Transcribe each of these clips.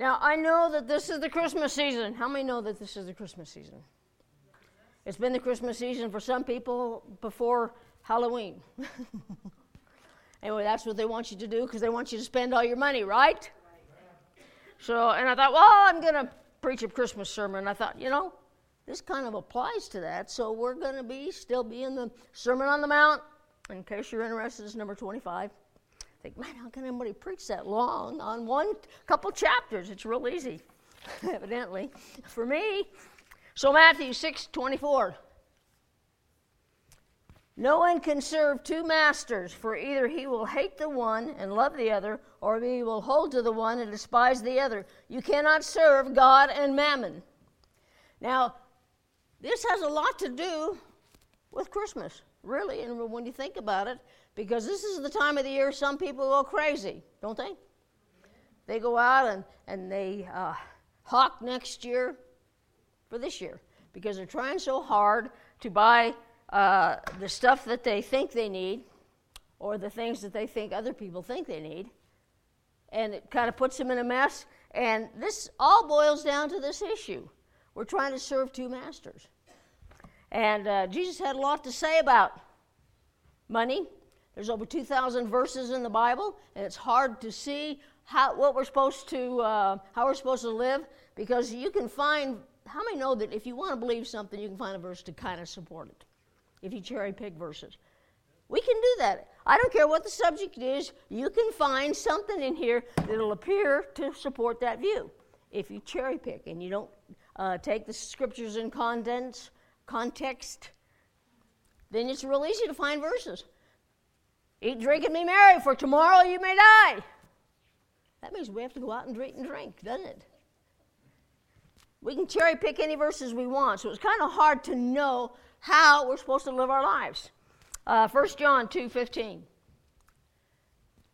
Now, I know that this is the Christmas season. How many know that this is the Christmas season? It's been the Christmas season for some people before Halloween. anyway, that's what they want you to do because they want you to spend all your money, right? So, and I thought, well, I'm going to preach a Christmas sermon. I thought, you know, this kind of applies to that. So we're going to be still be in the Sermon on the Mount. In case you're interested, it's number 25 think, man, how can anybody preach that long on one couple chapters? It's real easy, evidently, for me. So Matthew 6 24. No one can serve two masters, for either he will hate the one and love the other, or he will hold to the one and despise the other. You cannot serve God and mammon. Now, this has a lot to do with Christmas, really, and when you think about it, because this is the time of the year some people go crazy, don't they? They go out and, and they uh, hawk next year for this year because they're trying so hard to buy uh, the stuff that they think they need or the things that they think other people think they need. And it kind of puts them in a mess. And this all boils down to this issue. We're trying to serve two masters. And uh, Jesus had a lot to say about money there's over 2,000 verses in the Bible, and it's hard to see how, what we're supposed to, uh, how we're supposed to live because you can find, how many know that if you want to believe something, you can find a verse to kind of support it if you cherry pick verses? We can do that. I don't care what the subject is, you can find something in here that'll appear to support that view if you cherry pick and you don't uh, take the scriptures in context, then it's real easy to find verses. Eat, drink, and be merry, for tomorrow you may die. That means we have to go out and drink and drink, doesn't it? We can cherry pick any verses we want, so it's kind of hard to know how we're supposed to live our lives. Uh, 1 John 2.15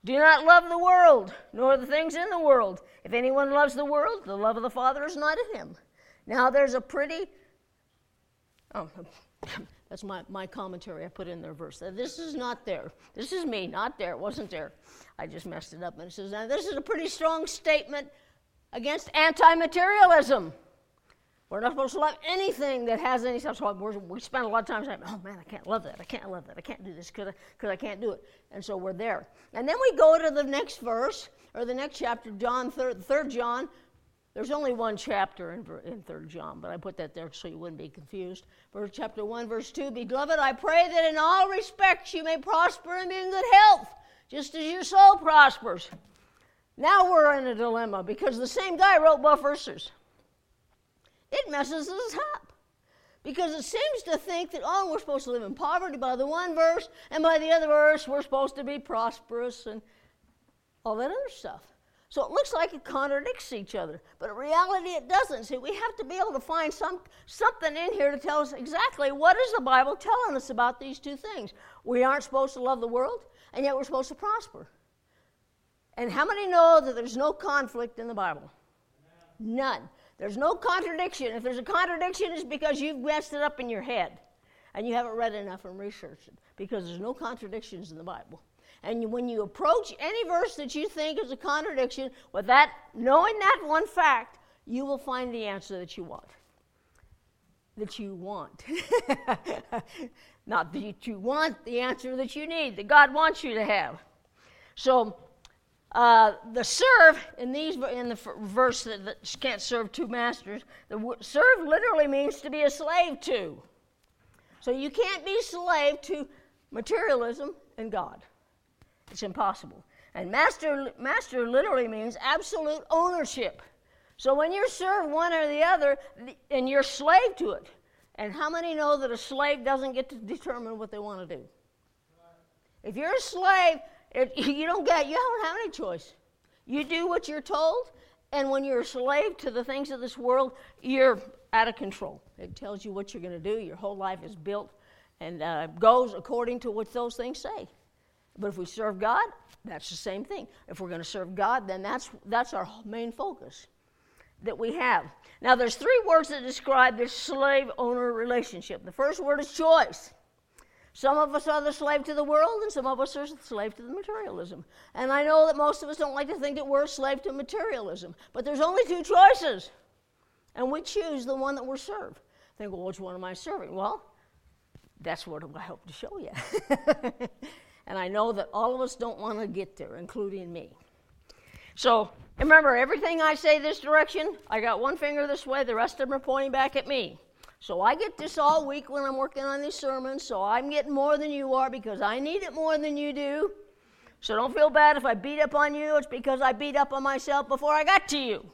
Do not love the world, nor the things in the world. If anyone loves the world, the love of the Father is not in him. Now, there's a pretty... Oh, that's my, my commentary I put in their verse. This is not there. This is me, not there. It wasn't there. I just messed it up. And it says, now this is a pretty strong statement against anti materialism. We're not supposed to love anything that has any stuff. So we spend a lot of time saying, oh man, I can't love that. I can't love that. I can't do this because I, I can't do it. And so we're there. And then we go to the next verse or the next chapter, John, 3rd, 3rd John, there's only one chapter in, in 3 John, but I put that there so you wouldn't be confused. Verse chapter 1, verse 2 Beloved, I pray that in all respects you may prosper and be in good health, just as your soul prospers. Now we're in a dilemma because the same guy wrote both verses. It messes us up because it seems to think that, oh, we're supposed to live in poverty by the one verse, and by the other verse, we're supposed to be prosperous and all that other stuff. So it looks like it contradicts each other, but in reality it doesn't. See, we have to be able to find some, something in here to tell us exactly what is the Bible telling us about these two things. We aren't supposed to love the world, and yet we're supposed to prosper. And how many know that there's no conflict in the Bible? None. There's no contradiction. If there's a contradiction, it's because you've messed it up in your head and you haven't read enough and researched it because there's no contradictions in the Bible. And when you approach any verse that you think is a contradiction, with that, knowing that one fact, you will find the answer that you want. That you want. Not that you want, the answer that you need, that God wants you to have. So, uh, the serve in these in the verse that, that can't serve two masters, the serve literally means to be a slave to. So you can't be slave to materialism and God. It's impossible. And master, master literally means absolute ownership. So when you serve one or the other, and you're slave to it. And how many know that a slave doesn't get to determine what they want to do? If you're a slave, you don't get, you don't have any choice. You do what you're told, and when you're a slave to the things of this world, you're out of control. It tells you what you're going to do. Your whole life is built and uh, goes according to what those things say. But if we serve God, that's the same thing. If we're going to serve God, then that's, that's our main focus that we have. Now, there's three words that describe this slave owner relationship. The first word is choice. Some of us are the slave to the world, and some of us are the slave to the materialism. And I know that most of us don't like to think that we're a slave to materialism, but there's only two choices, and we choose the one that we're served. Think, well, which one am I serving? Well, that's what I hope to show you. and I know that all of us don't want to get there, including me. So remember, everything I say this direction, I got one finger this way, the rest of them are pointing back at me. So I get this all week when I'm working on these sermons, so I'm getting more than you are because I need it more than you do. So don't feel bad if I beat up on you. It's because I beat up on myself before I got to you.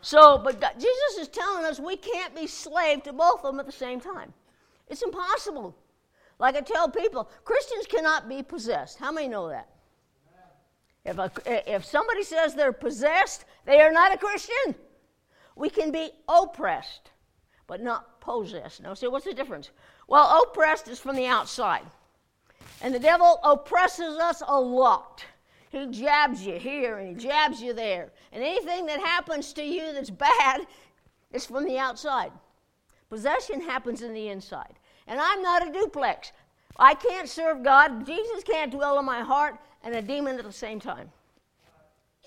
So, but Jesus is telling us we can't be slave to both of them at the same time. It's impossible. Like I tell people, Christians cannot be possessed. How many know that? If, a, if somebody says they're possessed, they are not a Christian. We can be oppressed but not possessed. Now, see, what's the difference? Well, oppressed is from the outside. And the devil oppresses us a lot. He jabs you here and he jabs you there. And anything that happens to you that's bad is from the outside. Possession happens in the inside. And I'm not a duplex. I can't serve God. Jesus can't dwell in my heart and a demon at the same time.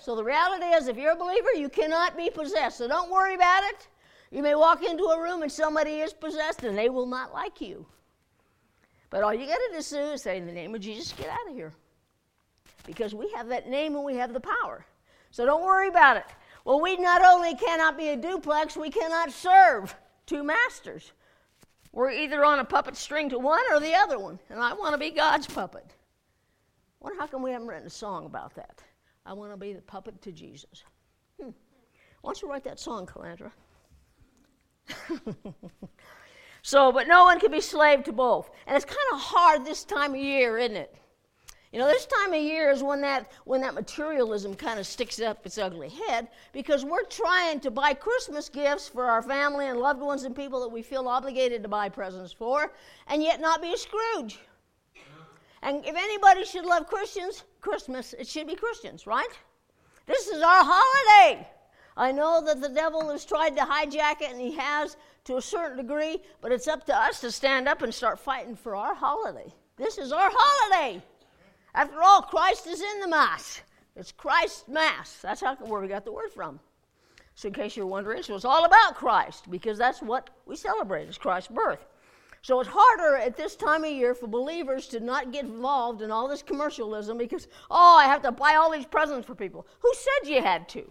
So the reality is, if you're a believer, you cannot be possessed. So don't worry about it. You may walk into a room and somebody is possessed and they will not like you. But all you got to do is say, in the name of Jesus, get out of here. Because we have that name and we have the power. So don't worry about it. Well, we not only cannot be a duplex, we cannot serve two masters. We're either on a puppet string to one or the other one. And I want to be God's puppet. I wonder how come we haven't written a song about that? I want to be the puppet to Jesus. Hmm. Why don't you write that song, Calandra? so, but no one can be slave to both. And it's kind of hard this time of year, isn't it? You know, this time of year is when that when that materialism kind of sticks up its ugly head because we're trying to buy Christmas gifts for our family and loved ones and people that we feel obligated to buy presents for, and yet not be a Scrooge. And if anybody should love Christians, Christmas, it should be Christians, right? This is our holiday. I know that the devil has tried to hijack it, and he has to a certain degree, but it's up to us to stand up and start fighting for our holiday. This is our holiday. After all, Christ is in the Mass. It's Christ's Mass. That's how, where we got the word from. So, in case you're wondering, so it's all about Christ because that's what we celebrate is Christ's birth. So it's harder at this time of year for believers to not get involved in all this commercialism because, oh, I have to buy all these presents for people. Who said you had to?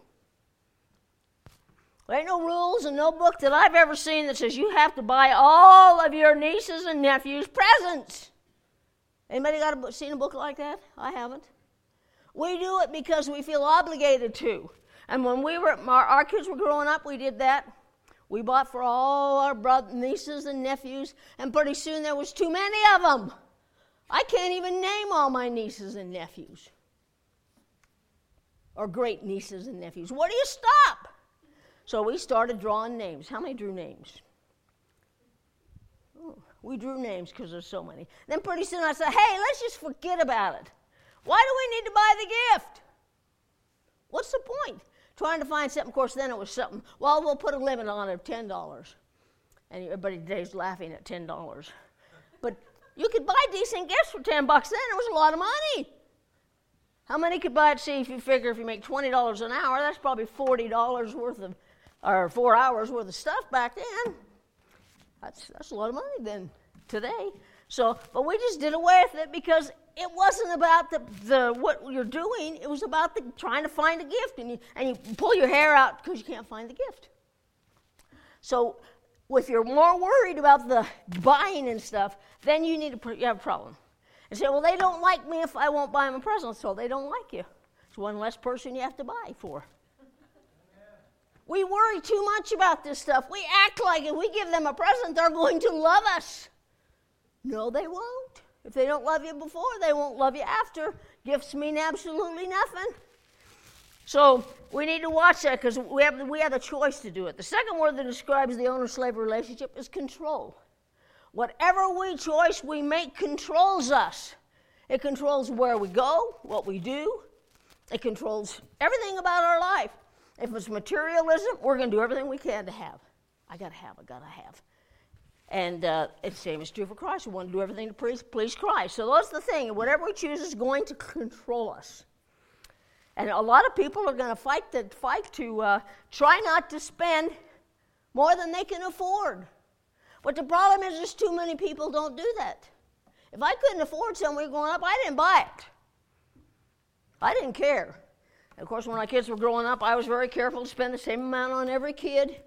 There ain't no rules and no book that I've ever seen that says you have to buy all of your nieces and nephews presents. Anybody got a, seen a book like that? I haven't. We do it because we feel obligated to. And when we were, our, our kids were growing up, we did that. We bought for all our brothers, nieces and nephews, and pretty soon there was too many of them. I can't even name all my nieces and nephews, or great nieces and nephews. Where do you stop? So we started drawing names. How many drew names? We drew names because there's so many. Then pretty soon I said, hey, let's just forget about it. Why do we need to buy the gift? What's the point? Trying to find something. Of course, then it was something. Well, we'll put a limit on it of ten dollars, and everybody today's laughing at ten dollars. But you could buy decent gifts for ten bucks. Then it was a lot of money. How many could buy it? See, if you figure if you make twenty dollars an hour, that's probably forty dollars worth of or four hours worth of stuff back then. That's, that's a lot of money then today. So, but we just did away with it because it wasn't about the, the what you're doing. It was about the, trying to find a gift, and you and you pull your hair out because you can't find the gift. So, if you're more worried about the buying and stuff, then you need to you have a problem. And say, well, they don't like me if I won't buy them a present, so they don't like you. It's one less person you have to buy for. We worry too much about this stuff. We act like if we give them a present, they're going to love us. No, they won't. If they don't love you before, they won't love you after. Gifts mean absolutely nothing. So we need to watch that because we have, we have the choice to do it. The second word that describes the owner slave relationship is control. Whatever we choice we make controls us. It controls where we go, what we do, it controls everything about our life. If it's materialism, we're going to do everything we can to have. I got to have, I got to have. And uh, same is true for Christ. We want to do everything to please, please Christ. So that's the thing. Whatever we choose is going to control us. And a lot of people are going to fight to, fight to uh, try not to spend more than they can afford. But the problem is, there's too many people don't do that. If I couldn't afford somewhere going up, I didn't buy it. I didn't care. And of course, when my kids were growing up, I was very careful to spend the same amount on every kid.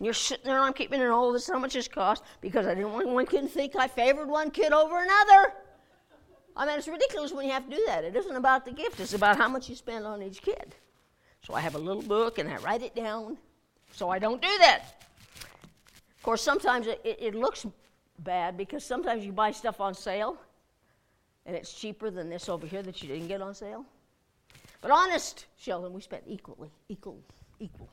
You're sitting there, and I'm keeping in all this, how much this cost, because I didn't want one kid to think I favored one kid over another. I mean, it's ridiculous when you have to do that. It isn't about the gift, it's about how much you spend on each kid. So I have a little book and I write it down so I don't do that Of course, sometimes it, it, looks bad because sometimes you buy stuff on sale and it's cheaper than this over here that you didn't get on sale. But honest, Sheldon, we spent equally, equal, equal.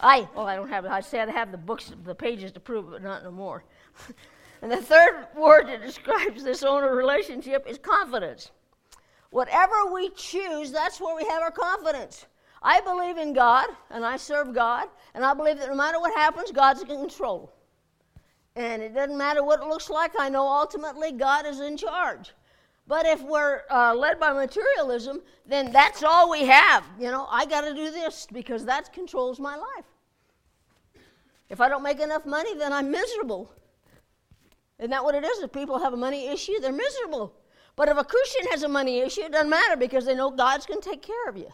I, well, I don't have. I said I have the books, the pages to prove it, but not no more. and the third word that describes this owner relationship is confidence. Whatever we choose, that's where we have our confidence. I believe in God and I serve God, and I believe that no matter what happens, God's in control. And it doesn't matter what it looks like, I know ultimately God is in charge. But if we're uh, led by materialism, then that's all we have. You know, I got to do this because that controls my life. If I don't make enough money, then I'm miserable. Isn't that what it is? If people have a money issue, they're miserable. But if a Christian has a money issue, it doesn't matter because they know God's going to take care of you.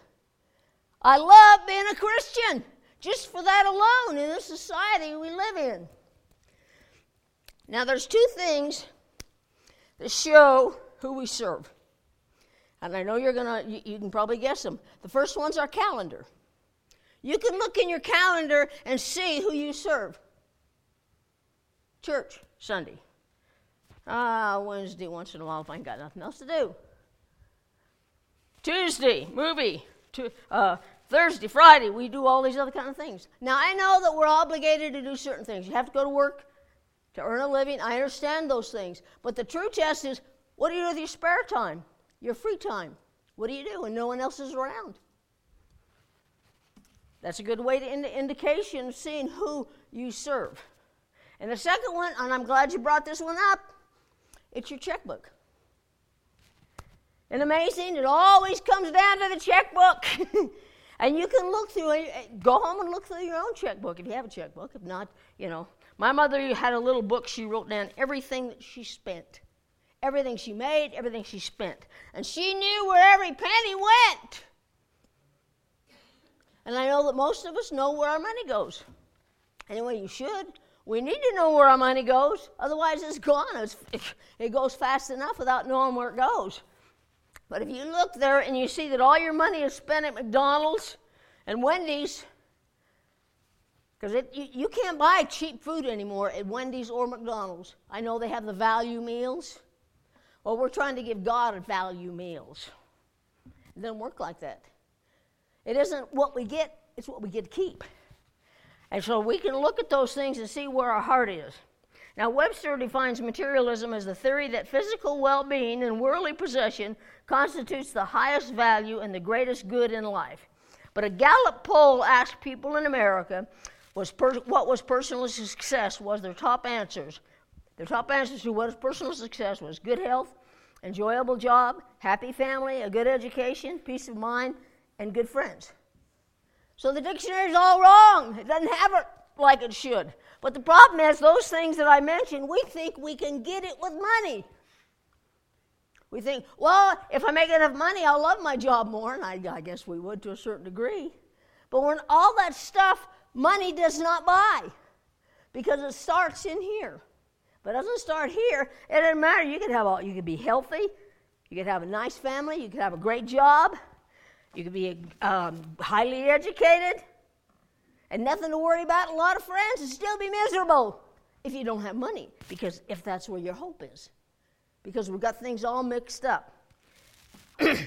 I love being a Christian just for that alone in the society we live in. Now, there's two things that show who we serve. And I know you're going to, you, you can probably guess them. The first one's our calendar. You can look in your calendar and see who you serve. Church, Sunday. Ah, Wednesday, once in a while if I ain't got nothing else to do. Tuesday, movie. To, uh, Thursday, Friday, we do all these other kind of things. Now, I know that we're obligated to do certain things. You have to go to work to earn a living. I understand those things. But the true test is what do you do with your spare time, your free time? What do you do when no one else is around? That's a good way to ind- indication of seeing who you serve. And the second one, and I'm glad you brought this one up, it's your checkbook. And amazing, it always comes down to the checkbook. And you can look through it, go home and look through your own checkbook if you have a checkbook. If not, you know. My mother had a little book, she wrote down everything that she spent. Everything she made, everything she spent. And she knew where every penny went. And I know that most of us know where our money goes. Anyway, you should. We need to know where our money goes, otherwise, it's gone. It's, it goes fast enough without knowing where it goes. But if you look there and you see that all your money is spent at McDonald's and Wendy's, because you, you can't buy cheap food anymore at Wendy's or McDonald's. I know they have the value meals. Well, we're trying to give God a value meals. It doesn't work like that. It isn't what we get, it's what we get to keep. And so we can look at those things and see where our heart is. Now, Webster defines materialism as the theory that physical well being and worldly possession constitutes the highest value and the greatest good in life. But a Gallup poll asked people in America was per- what was personal success was their top answers. Their top answers to what is personal success was good health, enjoyable job, happy family, a good education, peace of mind, and good friends. So the dictionary is all wrong. It doesn't have it like it should. But the problem is, those things that I mentioned, we think we can get it with money. We think, well, if I make enough money, I'll love my job more, and I, I guess we would to a certain degree. But when all that stuff money does not buy, because it starts in here. But it doesn't start here. It doesn't matter. You could have all, you could be healthy, you could have a nice family, you could have a great job, you could be um, highly educated, and nothing to worry about, a lot of friends, and still be miserable if you don't have money, because if that's where your hope is. Because we've got things all mixed up. but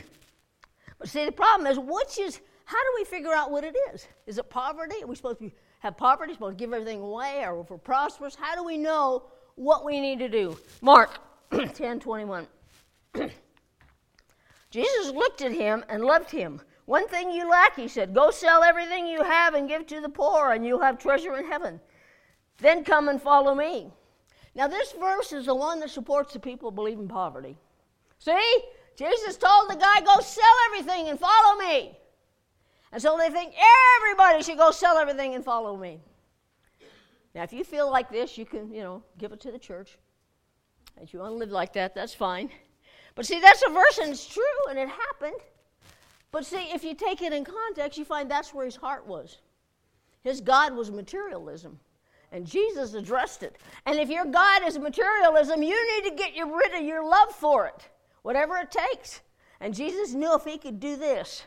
see, the problem is, which is, how do we figure out what it is? Is it poverty? Are we supposed to have poverty, supposed to give everything away, or if we're prosperous? How do we know what we need to do? Mark 10 21. Jesus looked at him and loved him. One thing you lack, he said, go sell everything you have and give to the poor, and you'll have treasure in heaven. Then come and follow me. Now, this verse is the one that supports the people who believe in poverty. See? Jesus told the guy, go sell everything and follow me. And so they think everybody should go sell everything and follow me. Now, if you feel like this, you can, you know, give it to the church. If you want to live like that, that's fine. But see, that's a verse and it's true and it happened. But see, if you take it in context, you find that's where his heart was. His God was materialism. And Jesus addressed it. And if your God is materialism, you need to get rid of your love for it, whatever it takes. And Jesus knew if he could do this,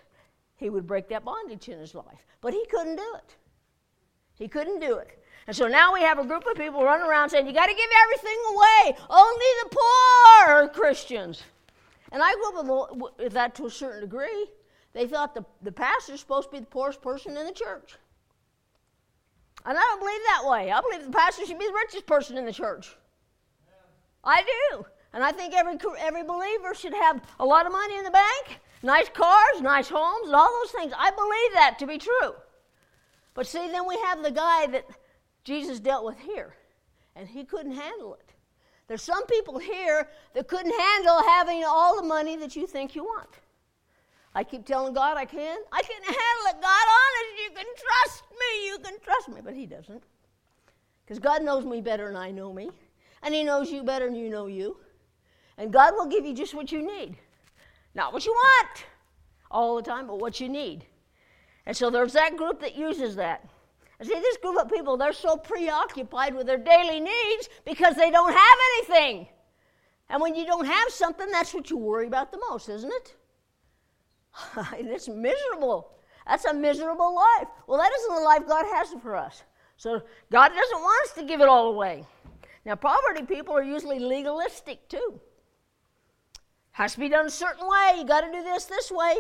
he would break that bondage in his life. But he couldn't do it. He couldn't do it. And so now we have a group of people running around saying, You got to give everything away. Only the poor are Christians. And I up with that to a certain degree. They thought the, the pastor's supposed to be the poorest person in the church. And I don't believe that way. I believe the pastor should be the richest person in the church. I do. And I think every, every believer should have a lot of money in the bank, nice cars, nice homes, and all those things. I believe that to be true. But see, then we have the guy that Jesus dealt with here, and he couldn't handle it. There's some people here that couldn't handle having all the money that you think you want. I keep telling God I can. I can handle it. God, honest, you can trust me. You can trust me. But He doesn't. Because God knows me better than I know me. And He knows you better than you know you. And God will give you just what you need. Not what you want all the time, but what you need. And so there's that group that uses that. See, this group of people, they're so preoccupied with their daily needs because they don't have anything. And when you don't have something, that's what you worry about the most, isn't it? it's miserable. That's a miserable life. Well, that isn't the life God has for us. So God doesn't want us to give it all away. Now, poverty people are usually legalistic too. Has to be done a certain way. You got to do this this way.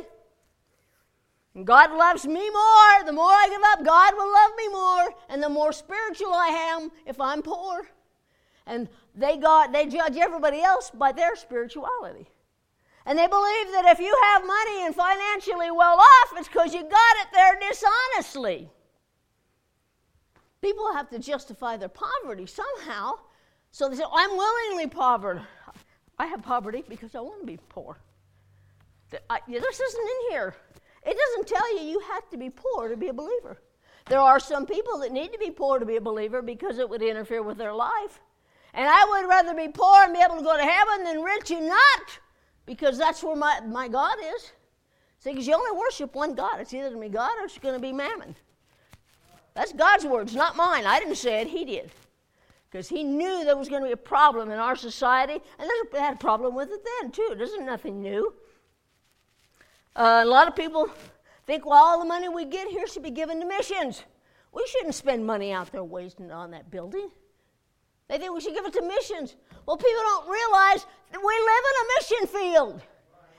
God loves me more. The more I give up, God will love me more. And the more spiritual I am if I'm poor. And they got they judge everybody else by their spirituality. And they believe that if you have money and financially well off, it's because you got it there dishonestly. People have to justify their poverty somehow. So they say, I'm willingly poverty. I have poverty because I want to be poor. This isn't in here. It doesn't tell you you have to be poor to be a believer. There are some people that need to be poor to be a believer because it would interfere with their life. And I would rather be poor and be able to go to heaven than rich and not because that's where my, my God is. See, because you only worship one God. It's either going to be God or it's going to be mammon. That's God's words, not mine. I didn't say it, He did. Because He knew there was going to be a problem in our society, and they had a problem with it then, too. It isn't nothing new. Uh, a lot of people think, well, all the money we get here should be given to missions. We shouldn't spend money out there wasting on that building. They think we should give it to missions. Well, people don't realize that we live in a mission field.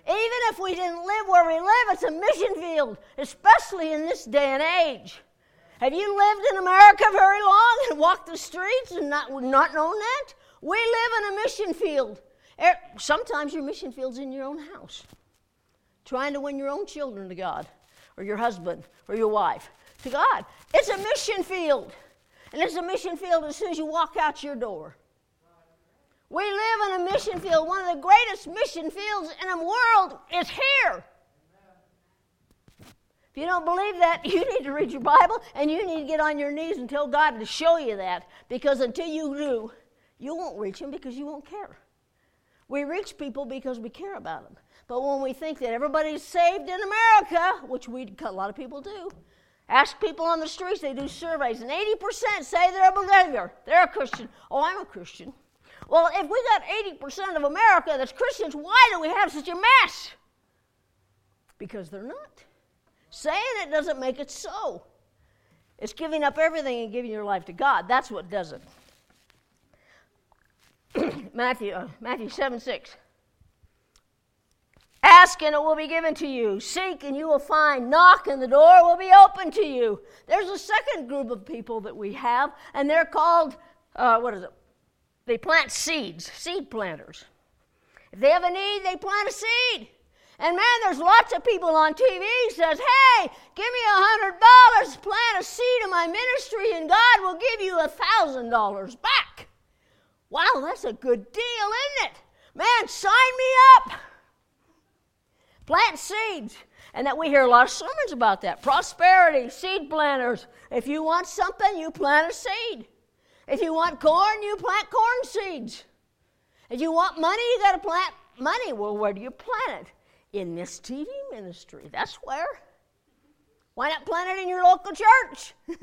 Even if we didn't live where we live, it's a mission field, especially in this day and age. Have you lived in America very long and walked the streets and not, not known that? We live in a mission field. Er, sometimes your mission field's in your own house, trying to win your own children to God, or your husband, or your wife to God. It's a mission field. And it's a mission field as soon as you walk out your door. We live in a mission field. One of the greatest mission fields in the world is here. If you don't believe that, you need to read your Bible and you need to get on your knees and tell God to show you that. Because until you do, you won't reach Him because you won't care. We reach people because we care about them. But when we think that everybody's saved in America, which we, a lot of people do, Ask people on the streets, they do surveys, and 80% say they're a believer. They're a Christian. Oh, I'm a Christian. Well, if we got 80% of America that's Christians, why do we have such a mess? Because they're not. Saying it doesn't make it so. It's giving up everything and giving your life to God. That's what does it. Matthew, uh, Matthew 7 6. Ask and it will be given to you. Seek and you will find. Knock and the door will be open to you. There's a second group of people that we have, and they're called, uh, what is it? They plant seeds, seed planters. If they have a need, they plant a seed. And man, there's lots of people on TV says, "Hey, give me a hundred dollars, plant a seed in my ministry, and God will give you a thousand dollars back." Wow, that's a good deal, isn't it? Man, sign me up. Plant seeds. And that we hear a lot of sermons about that. Prosperity, seed planters. If you want something, you plant a seed. If you want corn, you plant corn seeds. If you want money, you got to plant money. Well, where do you plant it? In this TV ministry. That's where. Why not plant it in your local church?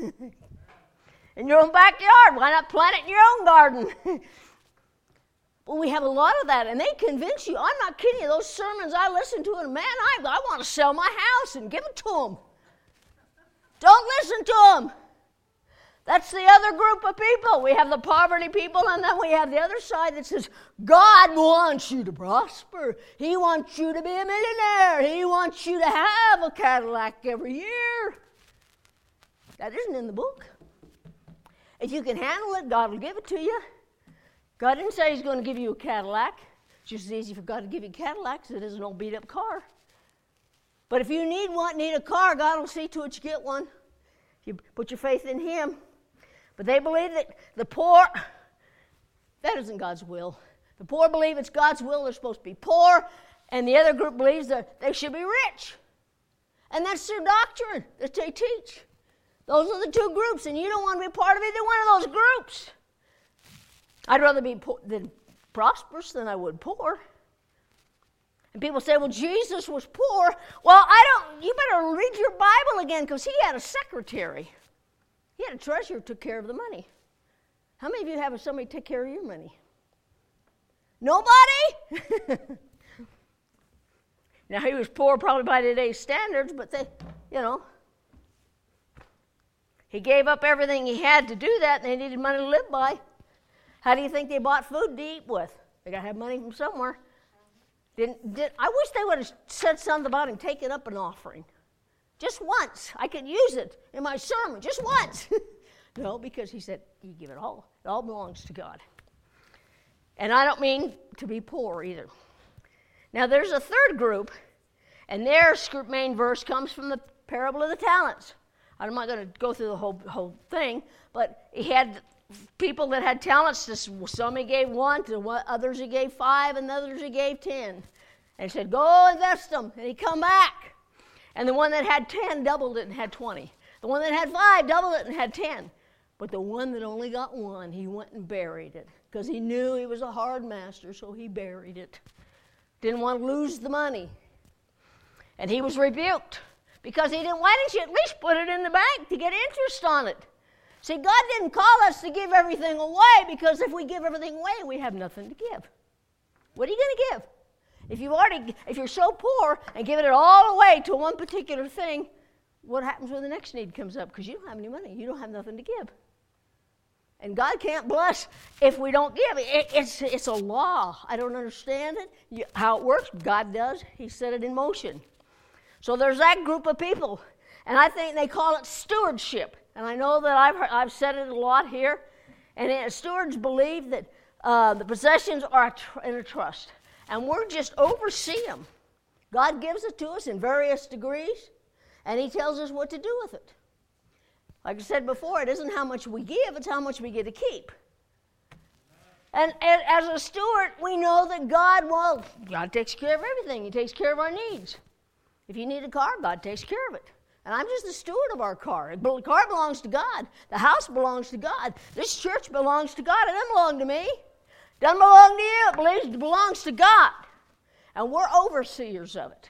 in your own backyard. Why not plant it in your own garden? we have a lot of that, and they convince you. I'm not kidding you. Those sermons I listen to, and man, I, I want to sell my house and give it to them. Don't listen to them. That's the other group of people. We have the poverty people, and then we have the other side that says, God wants you to prosper. He wants you to be a millionaire. He wants you to have a Cadillac every year. That isn't in the book. If you can handle it, God will give it to you. God didn't say He's going to give you a Cadillac. It's just as easy for God to give you a Cadillac as it is an old beat up car. But if you need one, need a car, God will see to it you get one. You put your faith in Him. But they believe that the poor, that isn't God's will. The poor believe it's God's will, they're supposed to be poor, and the other group believes that they should be rich. And that's their doctrine that they teach. Those are the two groups, and you don't want to be part of either one of those groups. I'd rather be poor, than prosperous than I would poor. And people say, well, Jesus was poor. Well, I don't, you better read your Bible again because he had a secretary. He had a treasurer who took care of the money. How many of you have somebody take care of your money? Nobody? now, he was poor probably by today's standards, but they, you know, he gave up everything he had to do that, and they needed money to live by. How do you think they bought food to eat with? They got to have money from somewhere. Didn't, did, I wish they would have said something about him taking up an offering. Just once. I could use it in my sermon, just once. no, because he said, You give it all. It all belongs to God. And I don't mean to be poor either. Now, there's a third group, and their main verse comes from the parable of the talents. I'm not going to go through the whole, whole thing, but he had people that had talents. To, some he gave one, to others he gave five, and others he gave ten. And he said, Go invest them. And he come back. And the one that had 10 doubled it and had 20. The one that had five doubled it and had 10. But the one that only got one, he went and buried it because he knew he was a hard master, so he buried it. Didn't want to lose the money. And he was rebuked because he didn't. Why didn't you at least put it in the bank to get interest on it? See, God didn't call us to give everything away because if we give everything away, we have nothing to give. What are you going to give? If you've already, if you're so poor and giving it all away to one particular thing, what happens when the next need comes up? Because you don't have any money, you don't have nothing to give. And God can't bless if we don't give. It, it's, it's a law. I don't understand it. You, how it works, God does. He set it in motion. So there's that group of people. And I think they call it stewardship. And I know that I've, heard, I've said it a lot here. And it, stewards believe that uh, the possessions are in a trust and we're just oversee them. God gives it to us in various degrees, and He tells us what to do with it. Like I said before, it isn't how much we give, it's how much we get to keep. And, and as a steward, we know that God, well, God takes care of everything. He takes care of our needs. If you need a car, God takes care of it. And I'm just the steward of our car. The car belongs to God. The house belongs to God. This church belongs to God. It doesn't belong to me. It Doesn't belong to you, it belongs to God. And we're overseers of it.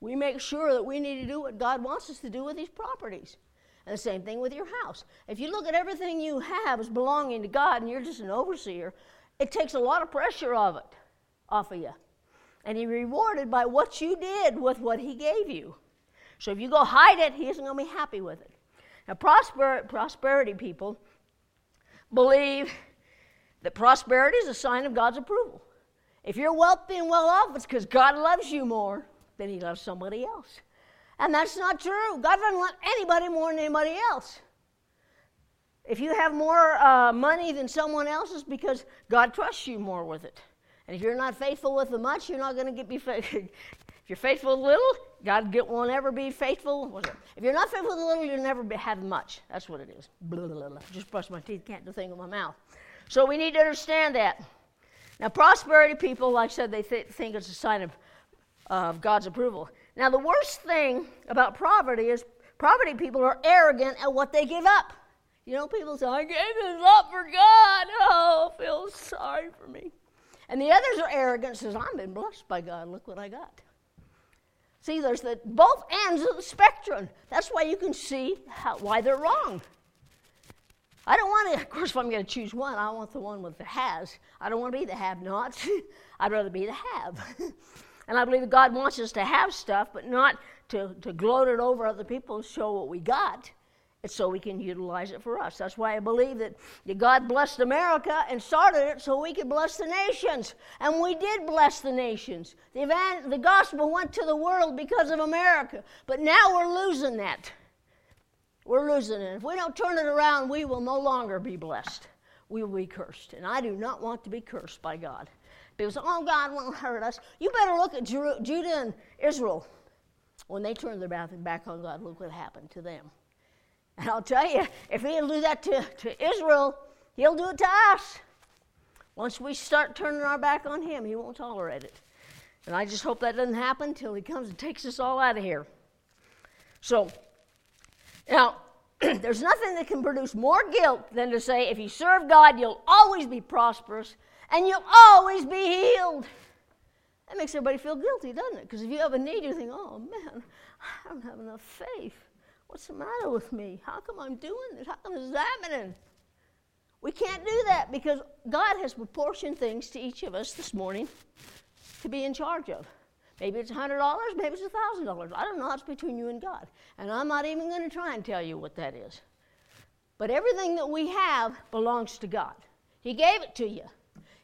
We make sure that we need to do what God wants us to do with these properties. And the same thing with your house. If you look at everything you have as belonging to God and you're just an overseer, it takes a lot of pressure of it off of you. And you're rewarded by what you did with what He gave you. So if you go hide it, He isn't going to be happy with it. Now, prosper, prosperity people believe that prosperity is a sign of God's approval. If you're wealthy and well off, it's because God loves you more than He loves somebody else. And that's not true. God doesn't love anybody more than anybody else. If you have more uh, money than someone else, it's because God trusts you more with it. And if you're not faithful with the much, you're not going to get be faithful. if you're faithful with little, God won't ever be faithful. If you're not faithful with little, you'll never be, have much. That's what it is. Blah, blah, blah. Just brush my teeth, can't do a thing with my mouth. So we need to understand that. Now, prosperity people, like I said, they th- think it's a sign of, uh, of God's approval. Now, the worst thing about poverty is poverty people are arrogant at what they give up. You know, people say, I gave this up for God. Oh, feel sorry for me. And the others are arrogant says, I've been blessed by God. Look what I got. See, there's the both ends of the spectrum. That's why you can see how, why they're wrong. I don't want to, of course, if I'm going to choose one, I want the one with the has. I don't want to be the have nots. I'd rather be the have. and I believe God wants us to have stuff, but not to, to gloat it over other people and show what we got. It's so we can utilize it for us. That's why I believe that God blessed America and started it so we could bless the nations. And we did bless the nations. The, the gospel went to the world because of America. But now we're losing that. We're losing it. If we don't turn it around, we will no longer be blessed. We will be cursed. And I do not want to be cursed by God. Say, oh, God won't hurt us. You better look at Judah and Israel. When they turned their back on God, look what happened to them. And I'll tell you, if he'll do that to, to Israel, he'll do it to us. Once we start turning our back on him, he won't tolerate it. And I just hope that doesn't happen until he comes and takes us all out of here. So, now, there's nothing that can produce more guilt than to say, if you serve God, you'll always be prosperous and you'll always be healed. That makes everybody feel guilty, doesn't it? Because if you have a need, you think, oh man, I don't have enough faith. What's the matter with me? How come I'm doing this? How come this is happening? We can't do that because God has proportioned things to each of us this morning to be in charge of. Maybe it's $100, maybe it's $1,000. I don't know. It's between you and God. And I'm not even going to try and tell you what that is. But everything that we have belongs to God. He gave it to you.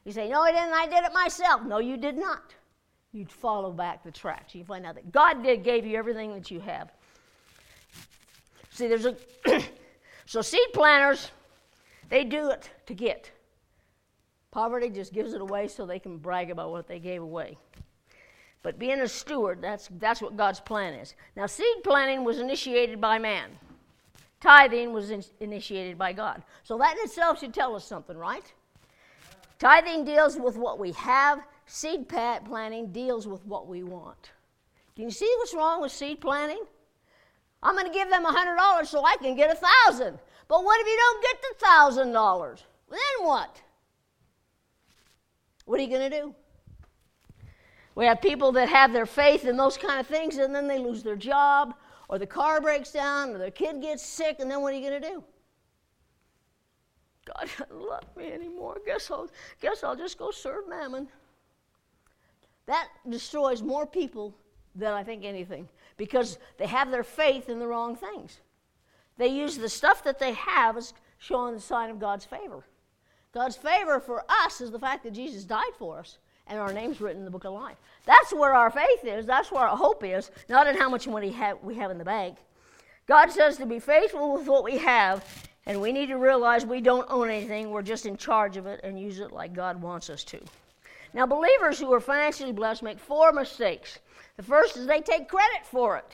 You say, No, I didn't. I did it myself. No, you did not. You'd follow back the tracks. You find out that God did gave you everything that you have. See, there's a so seed planters, they do it to get. Poverty just gives it away so they can brag about what they gave away. But being a steward, that's, that's what God's plan is. Now, seed planting was initiated by man, tithing was in, initiated by God. So that in itself should tell us something, right? Tithing deals with what we have, seed planting deals with what we want. Can you see what's wrong with seed planting? I'm going to give them a $100 so I can get a 1000 But what if you don't get the $1,000? Then what? What are you going to do? We have people that have their faith in those kind of things and then they lose their job or the car breaks down or their kid gets sick and then what are you going to do? God doesn't love me anymore. Guess I'll, guess I'll just go serve mammon. That destroys more people than I think anything because they have their faith in the wrong things. They use the stuff that they have as showing the sign of God's favor. God's favor for us is the fact that Jesus died for us and our name's written in the book of life. That's where our faith is. That's where our hope is, not in how much money we have in the bank. God says to be faithful with what we have, and we need to realize we don't own anything. We're just in charge of it and use it like God wants us to. Now, believers who are financially blessed make four mistakes. The first is they take credit for it.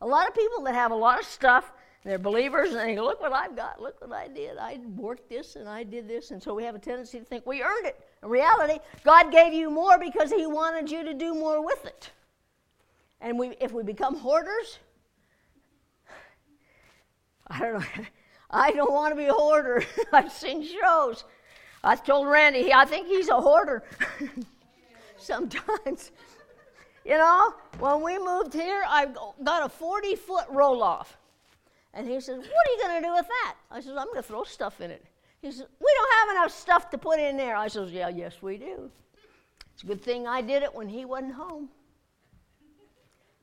A lot of people that have a lot of stuff, they're believers, and they go, Look what I've got, look what I did. I worked this and I did this. And so we have a tendency to think we earned it. In reality, God gave you more because He wanted you to do more with it. And we, if we become hoarders, I don't know. I don't want to be a hoarder. I've seen shows. I told Randy, I think he's a hoarder sometimes. You know, when we moved here, I got a 40 foot roll off. And he says, What are you going to do with that? I said, I'm going to throw stuff in it. He says, We don't have enough stuff to put in there. I says, Yeah, yes, we do. It's a good thing I did it when he wasn't home.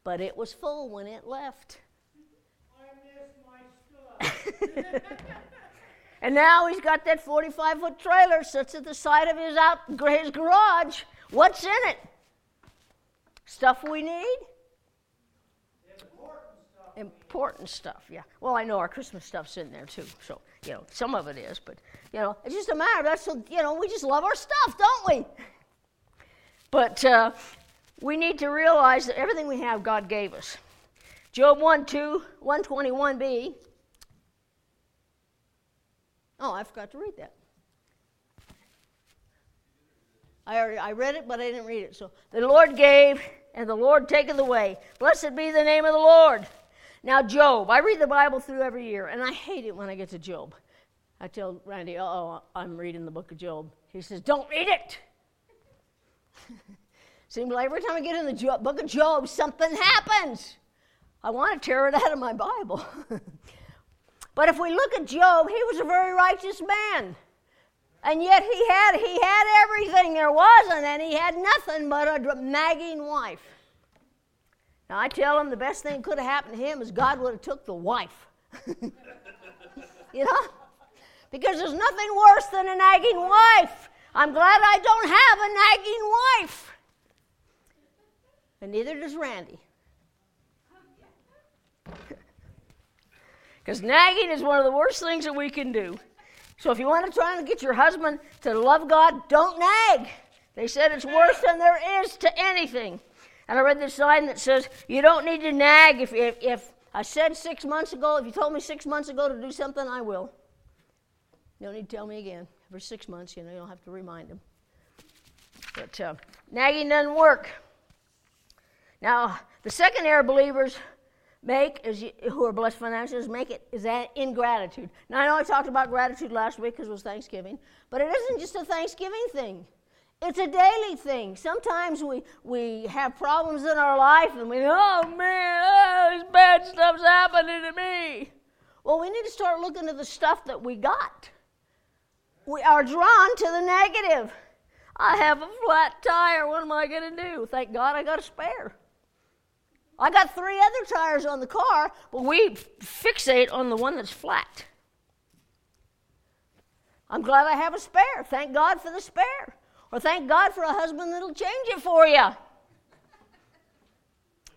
But it was full when it left. I miss my stuff. and now he's got that 45 foot trailer sits at the side of his out his garage. What's in it? Stuff we need? important stuff, yeah. Well, I know our Christmas stuff's in there too, so you know some of it is, but you know it's just a matter. Of that's so, you know we just love our stuff, don't we? But uh, we need to realize that everything we have, God gave us. Job 1 2, 121b. Oh, I forgot to read that. I, already, I read it, but I didn't read it. So the Lord gave, and the Lord taketh away. Blessed be the name of the Lord. Now, Job. I read the Bible through every year, and I hate it when I get to Job. I tell Randy, oh, I'm reading the book of Job. He says, don't read it. Seems like every time I get in the book of Job, something happens. I want to tear it out of my Bible. but if we look at Job, he was a very righteous man. And yet he had, he had everything there wasn't, and he had nothing but a nagging wife. Now I tell him the best thing could have happened to him is God would have took the wife. you know? Because there's nothing worse than a nagging wife. I'm glad I don't have a nagging wife. And neither does Randy. Because nagging is one of the worst things that we can do. So if you want to try and get your husband to love God, don't nag. They said it's worse than there is to anything. And I read this sign that says, you don't need to nag. If, if, if I said six months ago, if you told me six months ago to do something, I will. You don't need to tell me again. For six months, you know, you don't have to remind them. But uh, nagging doesn't work. Now, the second error believers make, is who are blessed financially, make it is that ingratitude. Now, I know I talked about gratitude last week because it was Thanksgiving, but it isn't just a Thanksgiving thing. It's a daily thing. Sometimes we, we have problems in our life and we, oh man, oh, this bad stuff's happening to me. Well, we need to start looking at the stuff that we got. We are drawn to the negative. I have a flat tire. What am I going to do? Thank God I got a spare. I got three other tires on the car, but we fixate on the one that's flat. I'm glad I have a spare. Thank God for the spare. Or thank God for a husband that'll change it for you.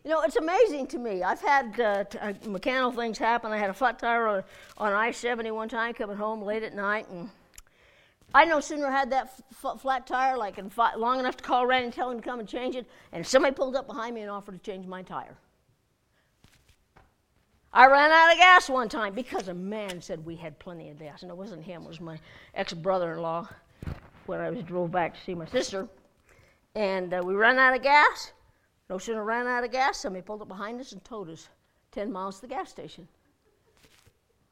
You know, it's amazing to me. I've had uh, t- uh, mechanical things happen. I had a flat tire on, on I 70 one time coming home late at night, and I no sooner had that f- flat tire, like in fi- long enough to call Randy and tell him to come and change it, and somebody pulled up behind me and offered to change my tire. I ran out of gas one time because a man said we had plenty of gas, and it wasn't him; it was my ex-brother-in-law. When I was drove back to see my sister, and uh, we ran out of gas. No sooner ran out of gas, somebody pulled up behind us and towed us ten miles to the gas station.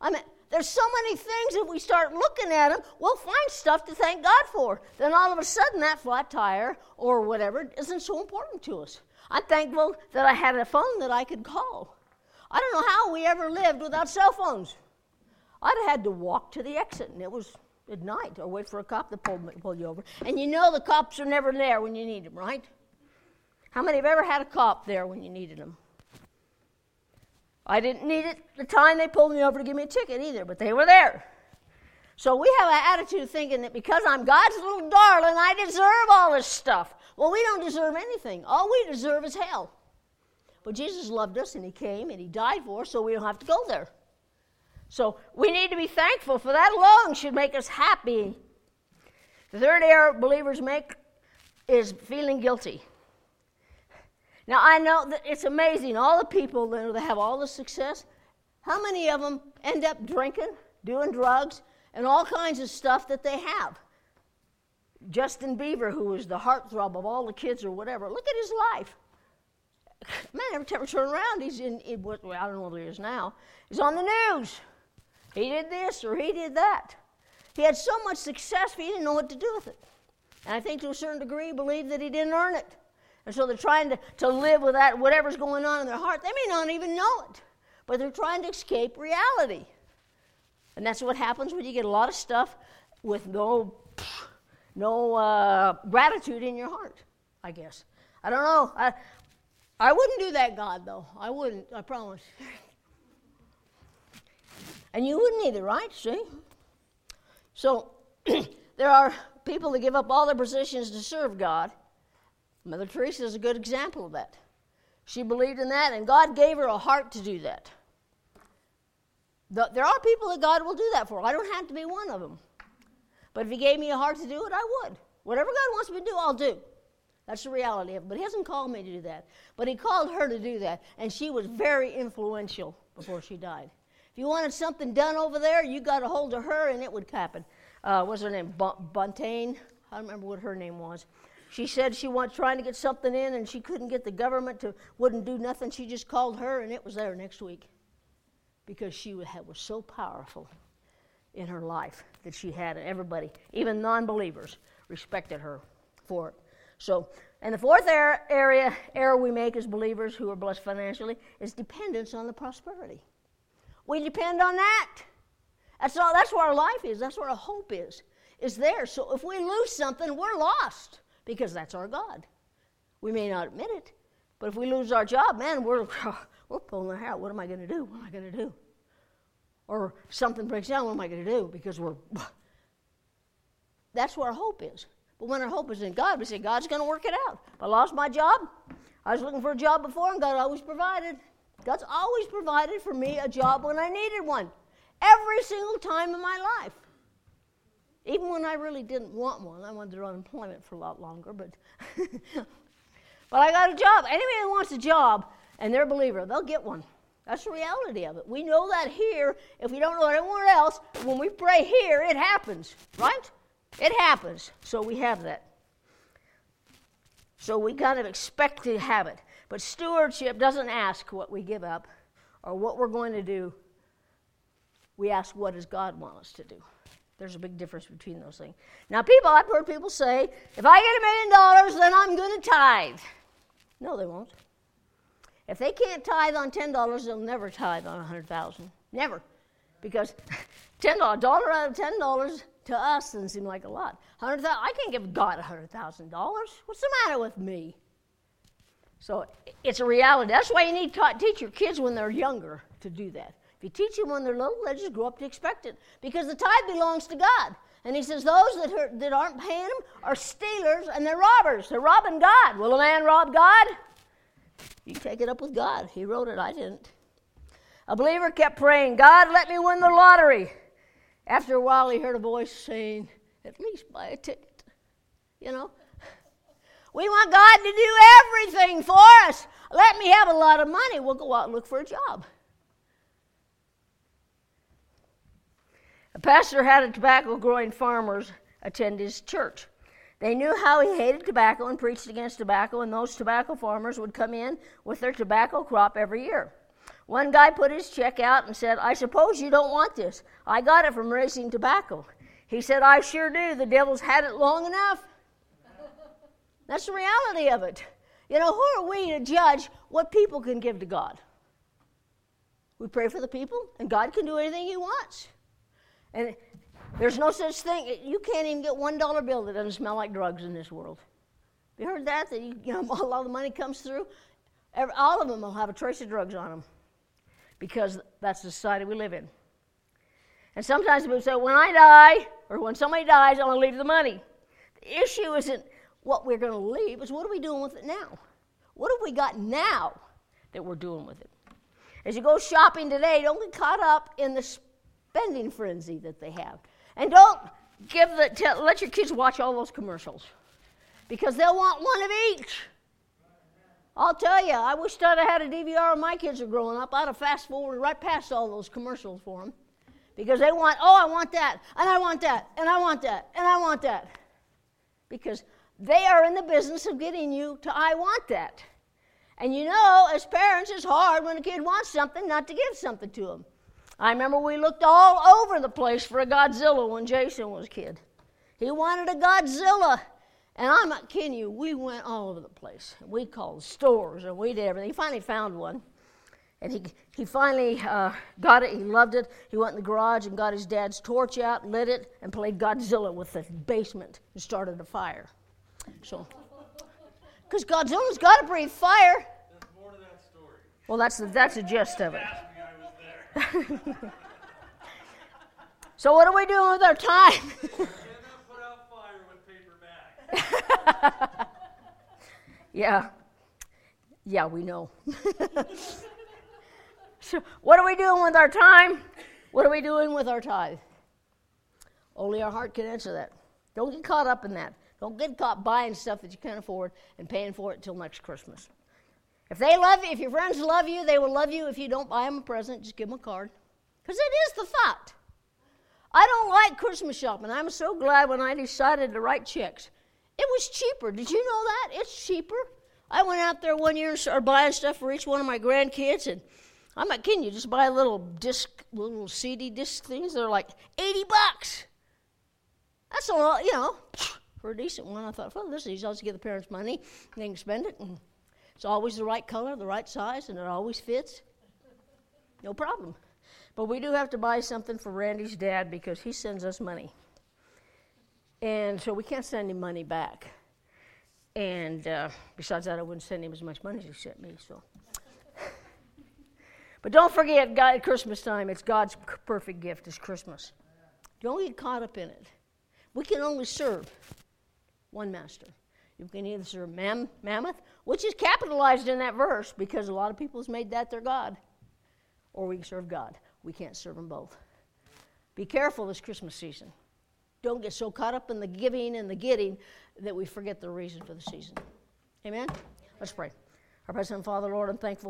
I mean, there's so many things that we start looking at them, we'll find stuff to thank God for. Then all of a sudden, that flat tire or whatever isn't so important to us. I'm thankful that I had a phone that I could call. I don't know how we ever lived without cell phones. I'd have had to walk to the exit, and it was at night, or wait for a cop to pull, pull you over. And you know the cops are never there when you need them, right? How many have ever had a cop there when you needed them? I didn't need it the time they pulled me over to give me a ticket either, but they were there. So we have an attitude thinking that because I'm God's little darling, I deserve all this stuff. Well, we don't deserve anything. All we deserve is hell. But Jesus loved us and He came and He died for us so we don't have to go there. So we need to be thankful for that alone should make us happy. The third error believers make is feeling guilty. Now, I know that it's amazing. All the people that have all the success, how many of them end up drinking, doing drugs, and all kinds of stuff that they have? Justin Bieber, who was the heartthrob of all the kids or whatever, look at his life. Man, every time I turn around, he's in, in well, I don't know what he is now. He's on the news. He did this or he did that. He had so much success, but he didn't know what to do with it. And I think to a certain degree, he believed that he didn't earn it. And so they're trying to, to live with that, whatever's going on in their heart. They may not even know it, but they're trying to escape reality. And that's what happens when you get a lot of stuff with no, no uh, gratitude in your heart, I guess. I don't know. I, I wouldn't do that, God, though. I wouldn't, I promise. And you wouldn't either, right? See? So there are people that give up all their positions to serve God Mother Teresa is a good example of that. She believed in that, and God gave her a heart to do that. There are people that God will do that for. I don't have to be one of them. But if He gave me a heart to do it, I would. Whatever God wants me to do, I'll do. That's the reality of it. But He hasn't called me to do that. But He called her to do that, and she was very influential before she died. If you wanted something done over there, you got a hold of her, and it would happen. Uh, what's her name? Buntain? I don't remember what her name was. She said she was trying to get something in and she couldn't get the government to wouldn't do nothing. She just called her and it was there next week because she was so powerful in her life that she had, and everybody, even non-believers, respected her for it. So, and the fourth error, area error we make as believers who are blessed financially is dependence on the prosperity. We depend on that. That's all. That's where our life is. That's where our hope is. Is there. So if we lose something, we're lost because that's our God. We may not admit it, but if we lose our job, man, we're we're pulling our hair out. What am I going to do? What am I going to do? Or something breaks down. What am I going to do? Because we're. That's where our hope is. But when our hope is in God, we say God's going to work it out. If I lost my job, I was looking for a job before, and God always provided. God's always provided for me a job when I needed one. Every single time in my life. Even when I really didn't want one, I wanted unemployment for a lot longer, but but I got a job. Anybody who wants a job and they're a believer, they'll get one. That's the reality of it. We know that here. If we don't know it anywhere else, when we pray here, it happens, right? It happens. So we have that. So we kind of expect to have it. But stewardship doesn't ask what we give up or what we're going to do. We ask, what does God want us to do? There's a big difference between those things. Now, people, I've heard people say, if I get a million dollars, then I'm going to tithe. No, they won't. If they can't tithe on $10, they'll never tithe on a 100000 Never. Because $10, a dollar out of $10 to us doesn't seem like a lot. 100000 I can't give God a $100,000. What's the matter with me? So it's a reality. That's why you need to teach your kids when they're younger to do that. If you teach them when they're little, they just grow up to expect it because the tithe belongs to God. And he says those that, that aren't paying them are stealers and they're robbers. They're robbing God. Will a man rob God? You take it up with God. He wrote it, I didn't. A believer kept praying, God, let me win the lottery. After a while, he heard a voice saying, At least buy a ticket. You know? We want God to do everything for us. Let me have a lot of money. We'll go out and look for a job. A pastor had a tobacco growing farmers attend his church. They knew how he hated tobacco and preached against tobacco, and those tobacco farmers would come in with their tobacco crop every year. One guy put his check out and said, I suppose you don't want this. I got it from raising tobacco. He said, I sure do. The devil's had it long enough. That's the reality of it. You know, who are we to judge what people can give to God? We pray for the people, and God can do anything He wants. And there's no such thing. You can't even get one dollar bill that doesn't smell like drugs in this world. You heard that? That you, you know, a lot of the money comes through. Every, all of them will have a trace of drugs on them, because that's the society we live in. And sometimes people say, "When I die, or when somebody dies, I'm going to leave the money." The issue isn't what we're going to leave; it's what are we doing with it now? What have we got now that we're doing with it? As you go shopping today, don't get caught up in the spending frenzy that they have. And don't give the, let your kids watch all those commercials because they'll want one of each. I'll tell you, I wish I'd had a DVR when my kids were growing up. I'd have fast forwarded right past all those commercials for them because they want, oh, I want that, and I want that, and I want that, and I want that. Because they are in the business of getting you to, I want that. And you know, as parents, it's hard when a kid wants something not to give something to them. I remember we looked all over the place for a Godzilla when Jason was a kid. He wanted a Godzilla. And I'm not kidding you, we went all over the place. We called stores and we did everything. He finally found one. And he, he finally uh, got it. He loved it. He went in the garage and got his dad's torch out, lit it, and played Godzilla with the basement and started a fire. So, because Godzilla's got to breathe fire. That well, that's the, that's the gist of it. so what are we doing with our time? yeah. Yeah, we know. so what are we doing with our time? What are we doing with our tithe? Only our heart can answer that. Don't get caught up in that. Don't get caught buying stuff that you can't afford and paying for it until next Christmas. If they love you, if your friends love you, they will love you. If you don't buy them a present, just give them a card. Because it is the thought. I don't like Christmas shopping. I'm so glad when I decided to write checks. It was cheaper. Did you know that? It's cheaper. I went out there one year and started buying stuff for each one of my grandkids, and I'm not kidding you. Just buy a little disc, little CD disc things. They're like 80 bucks. That's a lot, you know, for a decent one. I thought, well, this is easy. I'll just give the parents money, and they can spend it. And it's always the right color, the right size, and it always fits. No problem. But we do have to buy something for Randy's dad because he sends us money. And so we can't send him money back. And uh, besides that, I wouldn't send him as much money as he sent me. So, but don't forget, God, at Christmas time, it's God's perfect gift. Is Christmas. Don't get caught up in it. We can only serve one master. You can either serve Mam- Mammon, which is capitalized in that verse because a lot of people has made that their god, or we can serve God. We can't serve them both. Be careful this Christmas season. Don't get so caught up in the giving and the getting that we forget the reason for the season. Amen? Let's pray. Our President, Father, Lord, I'm thankful.